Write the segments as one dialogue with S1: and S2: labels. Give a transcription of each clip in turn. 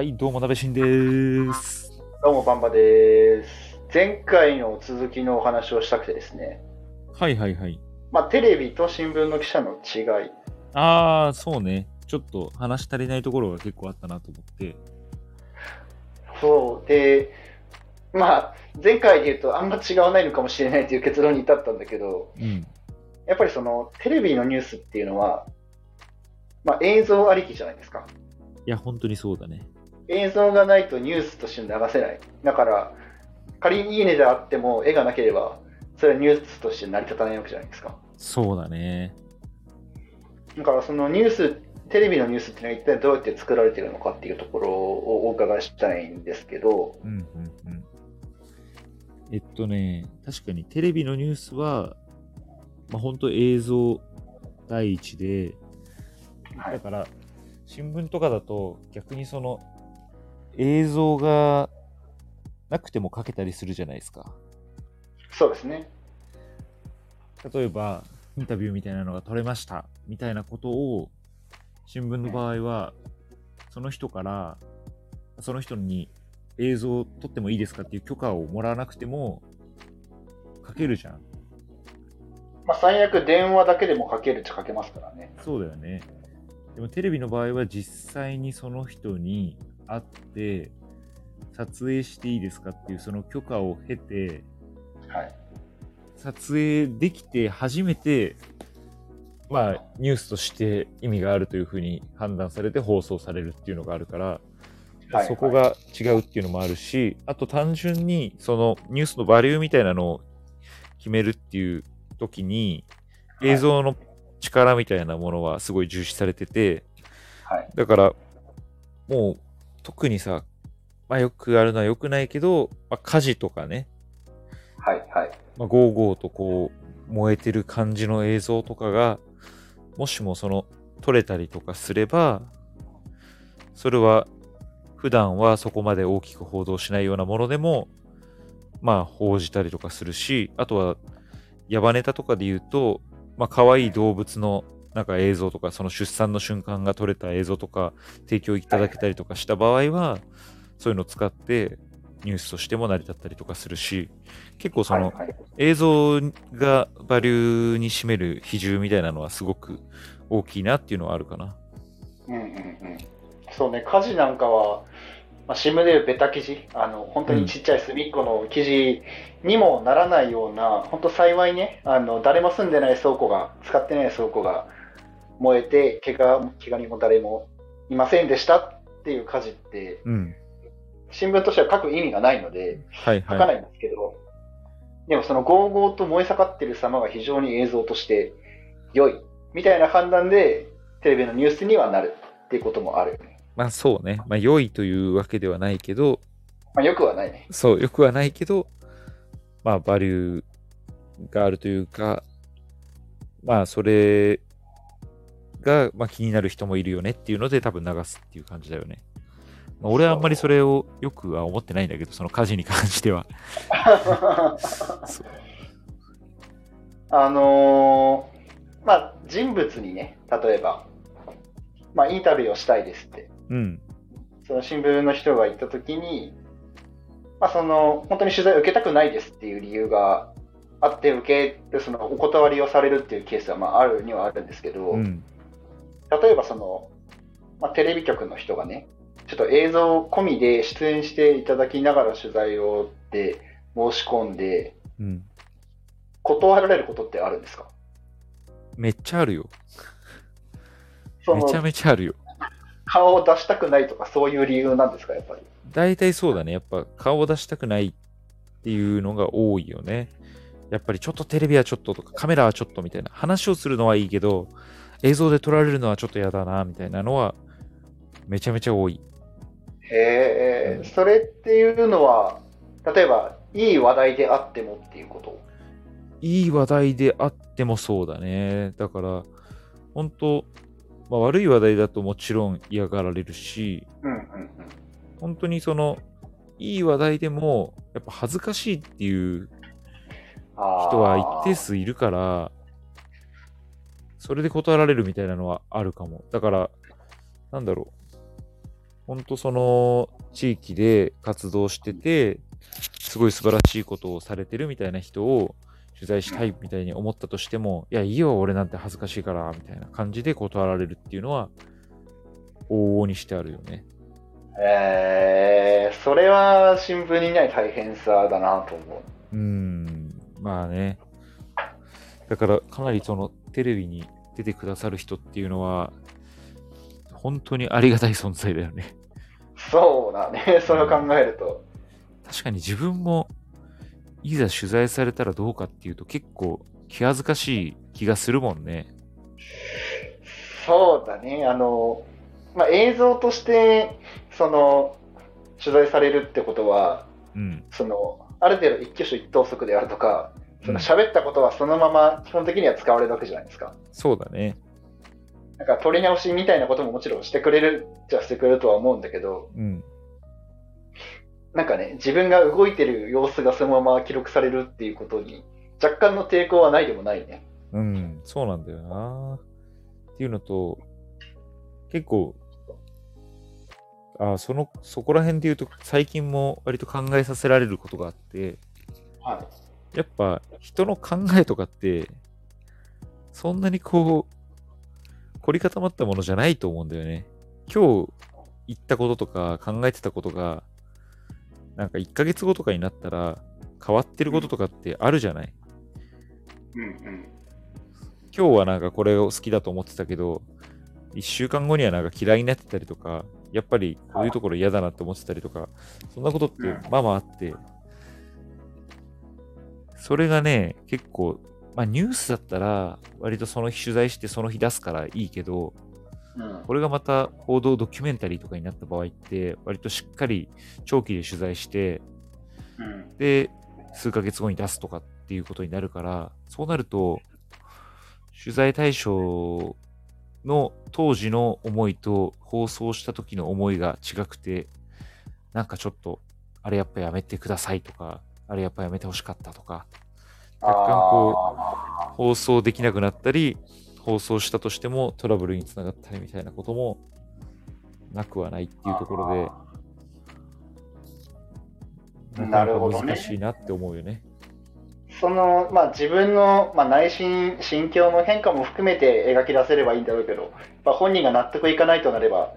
S1: はい、どうも、なべしんです。
S2: どうも、バンバです。前回の続きのお話をしたくてですね、
S1: はいはいはい。
S2: まあ、テレビと新聞の記者の違い、
S1: あー、そうね。ちょっと話し足りないところが結構あったなと思って。
S2: そう、で、まあ、前回で言うとあんま違わないのかもしれないという結論に至ったんだけど、
S1: うん。
S2: やっぱりその、テレビのニュースっていうのは、まあ、映像ありきじゃないですか。
S1: いや、本当にそうだね。
S2: 映像がないとニュースとして流せない。だから、仮にいいねであっても絵がなければ、それはニュースとして成り立たないわけじゃないですか。
S1: そうだね。
S2: だからそのニュース、テレビのニュースっていうのは一体どうやって作られているのかっていうところをお伺いしたいんですけど、
S1: うんうんうん。えっとね、確かにテレビのニュースは、まあ、本当映像第一で、
S2: はい、
S1: だから、新聞とかだと逆にその映像がなくても書けたりするじゃないですか。
S2: そうですね。
S1: 例えば、インタビューみたいなのが取れましたみたいなことを、新聞の場合は、その人から、その人に映像を撮ってもいいですかっていう許可をもらわなくても、書けるじゃん。
S2: まあ、最悪電話だけでも書けるっちゃ書けますからね。
S1: そうだよね。でもテレビの場合は実際にその人に会って、撮影していいですかっていうその許可を経て、
S2: はい。
S1: 撮影できて初めて、まあ、ニュースとして意味があるというふうに判断されて放送されるっていうのがあるから、
S2: はい
S1: そこが違うっていうのもあるし、あと単純にそのニュースのバリューみたいなのを決めるっていう時に、映像の力みたいなものはすごい重視されてて、
S2: はい。
S1: だから、もう特にさ、まあよくあるのはよくないけど、まあ、火事とかね、
S2: はい。はい。
S1: まあ、ゴーゴーとこう燃えてる感じの映像とかがもしもその撮れたりとかすればそれは普段はそこまで大きく報道しないようなものでもまあ報じたりとかするしあとはヤバネタとかで言うとまあ可愛い動物のなんか映像とかその出産の瞬間が撮れた映像とか提供いただけたりとかした場合はそういうのを使ってニュースとしても成り立ったりとかするし結構その。映像がバリューに占める比重みたいなのはすごく大きいなっていうのはあるかな。
S2: うんうんうん。そうね、火事なんかは、まあ、新聞でいうベタ記事、あの、本当にちっちゃい隅っこの記事にもならないような、本当幸いね、あの、誰も住んでない倉庫が、使ってない倉庫が燃えて、怪我、怪我人も誰もいませんでしたっていう火事って、
S1: うん。
S2: 新聞としては書く意味がないので、
S1: はいは。
S2: 書かないいんですけど、でもそのゴーゴーと燃え盛ってる様が非常に映像として良い、みたいな判断で、テレビのニュースにはなるっていうこともある。
S1: まあそうね。まあ良いというわけではないけど、
S2: まあ、よくはないね。
S1: そう、よくはないけど、まあバリューがあるというか、まあそれが、まあ、気になる人もいるよねっていうので多分流すっていう感じだよね。まあ、俺はあんまりそれをよくは思ってないんだけど、その火事に関しては。
S2: あのーまあ、人物にね、例えば、まあ、インタビューをしたいですって、
S1: うん。
S2: その新聞の人が言ったときに、まあ、その、本当に取材を受けたくないですっていう理由があって、受ける、その、お断りをされるっていうケースは、まあ、あるにはあるんですけど、
S1: うん。
S2: 例えばその、まあ、テレビ局の人がね、ちょっと映像込みで出演していただきながら取材をって申し込んで、
S1: うん。
S2: 断られることってあるんですか？
S1: めっちゃあるよ。めちゃめちゃあるよ。
S2: 顔を出したくないとかそういう理由なんですか、やっぱり？
S1: 大体そうだね。やっぱ顔を出したくないっていうのが多いよね。やっぱりちょっとテレビはちょっととかカメラはちょっとみたいな話をするのはいいけど映像で撮られるのはちょっと嫌だなみたいなのはめちゃめちゃ多い。
S2: へえ、それっていうのは、例えば、いい話題であってもっていうこと？
S1: いい話題であってもそうだね。だから本当、まあ、悪い話題だともちろん嫌がられるし
S2: うんうんうん。
S1: 本当にそのいい話題でもやっぱ恥ずかしいっていう人は一定数いるから、それで断られるみたいなのはあるかも。だから、なんだろう。本当その地域で活動してて、すごい素晴らしいことをされてるみたいな人を取材したいみたいに思ったとしても、いや、いいよ、俺なんて恥ずかしいから、みたいな感じで断られるっていうのは、往々にしてあるよね。
S2: えー、それは新聞にない大変さだなと思う。
S1: うーん、まあね。だから、かなりそのテレビに出てくださる人っていうのは、本当にありがたい存在だよね。
S2: そうだね、それを考えると。
S1: 確かに自分も、いざ取材されたらどうかっていうと結構気恥ずかしい気がするもんね。
S2: そうだね、あの、まあ、映像として、その、取材されるってことは、
S1: うん。
S2: その、ある程度一挙手一投足であるとか、その
S1: うん
S2: 喋ったことはそのまま基本的には使われるわけじゃないですか。
S1: そうだね。
S2: なんか取り直しみたいなことももちろんしてくれるじゃしてくれるとは思うんだけど、
S1: うん。
S2: なんかね、自分が動いてる様子がそのまま記録されるっていうことに、若干の抵抗はないでもないね。
S1: うん、そうなんだよな。っていうのと、結構、あその、そこら辺で言うと、最近も割と考えさせられることがあって、
S2: はい。
S1: やっぱ人の考えとかって、そんなにこう、凝り固まったものじゃないと思うんだよね。今日言ったこととか考えてたことが、なんか1ヶ月後とかになったら変わってることとかってあるじゃない？
S2: うんうん。
S1: 今日はなんかこれを好きだと思ってたけど、1週間後にはなんか嫌いになってたりとか、やっぱりこういうところ嫌だなって思ってたりとか、そんなことって
S2: うん
S1: まあまああって、それがね、結構、まあニュースだったら割とその日取材してその日出すからいいけど、
S2: うん。
S1: これがまた報道ドキュメンタリーとかになった場合って、割としっかり長期で取材して、
S2: うん。
S1: で、数ヶ月後に出すとかっていうことになるから、そうなると、取材対象の当時の思いと放送した時の思いが違くて、なんかちょっと、あれやっぱやめてくださいとか、あれやっぱやめてほしかったとか、若干こ
S2: あ
S1: 放送できなくなったり、放送したとしてもトラブルにつながったりみたいなこともなくはないっていうところで、
S2: なるほどね
S1: かなか難しいなって思うよね。
S2: ーその、まあ、自分の、まあ、内心、心境の変化も含めて描き出せればいいんだろうけど、やっぱ本人が納得いかないとなれば、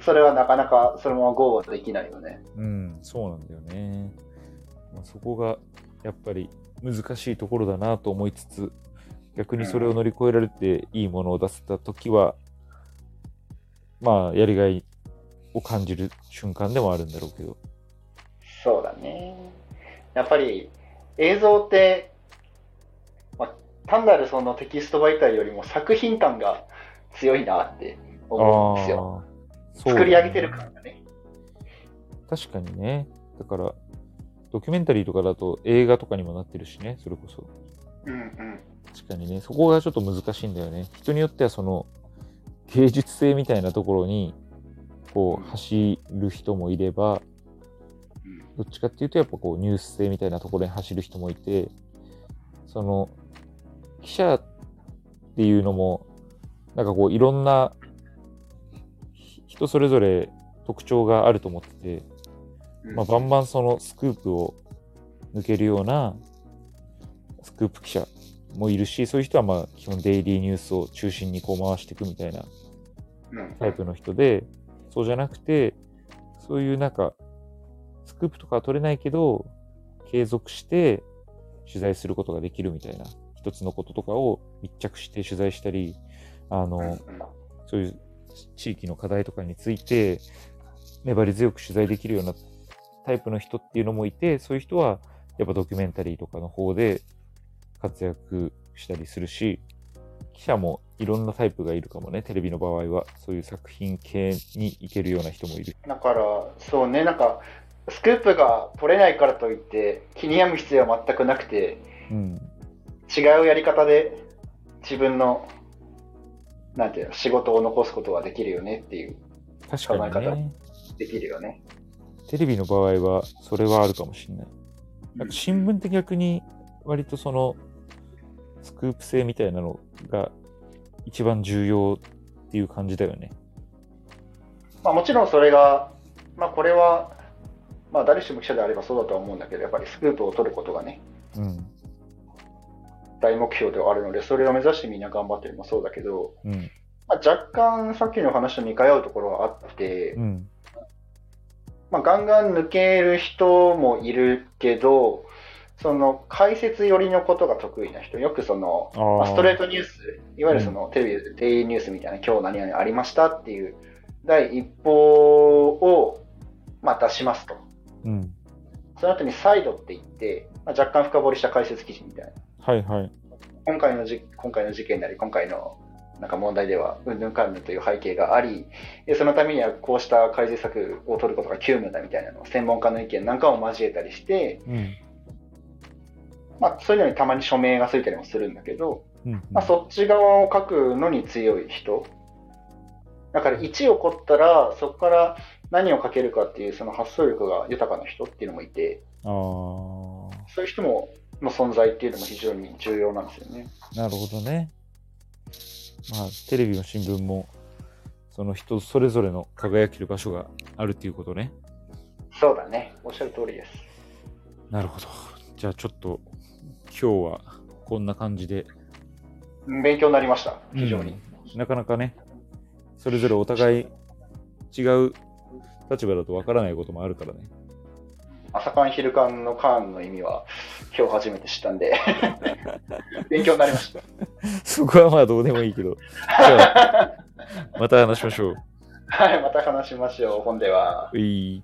S2: それはなかなかそのまま GO はできないよね。
S1: うん、そうなんだよね。まあ、そこがやっぱり難しいところだなと思いつつ、逆にそれを乗り越えられていいものを出せたときは、まあ、やりがいを感じる瞬間でもあるんだろうけど。
S2: そうだね。やっぱり映像って、まあ、単なるそのテキスト媒体よりも作品感が強いなって思うんですよ。
S1: ね
S2: 作り上げてる感がね。
S1: 確かにね。だから、ドキュメンタリーとかだと映画とかにもなってるしね、それこそ。
S2: うんうん。
S1: 確かにね、そこがちょっと難しいんだよね。人によってはその芸術性みたいなところにこう走る人もいれば、どっちかっていうとやっぱこうニュース性みたいなところに走る人もいて、その記者っていうのもなんかこういろんなひ人それぞれ特徴があると思ってて、
S2: うん
S1: まあ、バンバンそのスクープを抜けるようなスクープ記者もいるし、そういう人はまあ基本デイリーニュースを中心にこう回していくみたいな
S2: うん
S1: タイプの人で、そうじゃなくて、そういうなんか、スクープとかは取れないけど、継続して取材することができるみたいな、一つのこととかを密着して取材したり、あの、
S2: うん
S1: そういう地域の課題とかについて、粘り強く取材できるようなタイプの人っていうのもいて、そういう人はやっぱドキュメンタリーとかの方で活躍したりするし、記者もいろんなタイプがいるかもね、テレビの場合は。そういう作品系に行けるような人もいる。
S2: だから、そうね、なんか、スクープが取れないからといって、気に病む必要は全くなくて、
S1: うん。
S2: 違うやり方で自分の、なんていうの、仕事を残すことができるよねっていう、
S1: 確かに
S2: 考え方
S1: ね。
S2: できるよね。
S1: テレビの場合は、それはあるかもしれない。なんか新聞って逆に、割とその、スクープ性みたいなのが一番重要っていう感じだよね。
S2: まあ、もちろんそれが、まあ、これは、まあ、誰しも記者であればそうだとは思うんだけど、やっぱりスクープを取ることがね、
S1: うん。
S2: 大目標ではあるので、それを目指してみんな頑張ってるのもそうだけど、
S1: うん。
S2: まあ、若干さっきの話と似通うところはあって、
S1: うん。
S2: まあ、ガンガン抜ける人もいるけど、その解説寄りのことが得意な人、よくその、まあ、ストレートニュース、いわゆるそのテレビでデイリーニュースみたいな、今日何々ありましたっていう第一報を、まあ、出しますと。
S1: うん。
S2: その後にサイドって言って、まあ、若干深掘りした解説記事みたいな。
S1: はいはい。
S2: 今回のじ今回の事件なり、今回のなんか問題では、うんぬんかんぬんという背景があり、でそのためにはこうした改善策を取ることが急務だみたいなのを専門家の意見なんかを交えたりして、
S1: うん。
S2: まあ、そういうのにたまに署名がついたりもするんだけど、
S1: うん。
S2: まあ、そっち側を書くのに強い人。だから1起こったら、そこから何を書けるかっていうその発想力が豊かな人っていうのもいて、
S1: あ
S2: そういう人もの存在っていうのも非常に重要なんですよね。
S1: あ、なるほどね。まあ、テレビも新聞も、その人それぞれの輝ける場所があるっていうことね。
S2: そうだね。おっしゃる通りです。
S1: なるほど。じゃあちょっと、今日はこんな感じで、
S2: 勉強になりました。非常に。
S1: うんなかなかね、それぞれお互い違う立場だとわからないこともあるからね。
S2: 朝刊昼刊の刊の意味は今日初めて知ったんで 勉強になりました。
S1: そこはまあどうでもいいけど。じゃあ、また話しましょう。
S2: はい、また話しましょう。本では。
S1: うい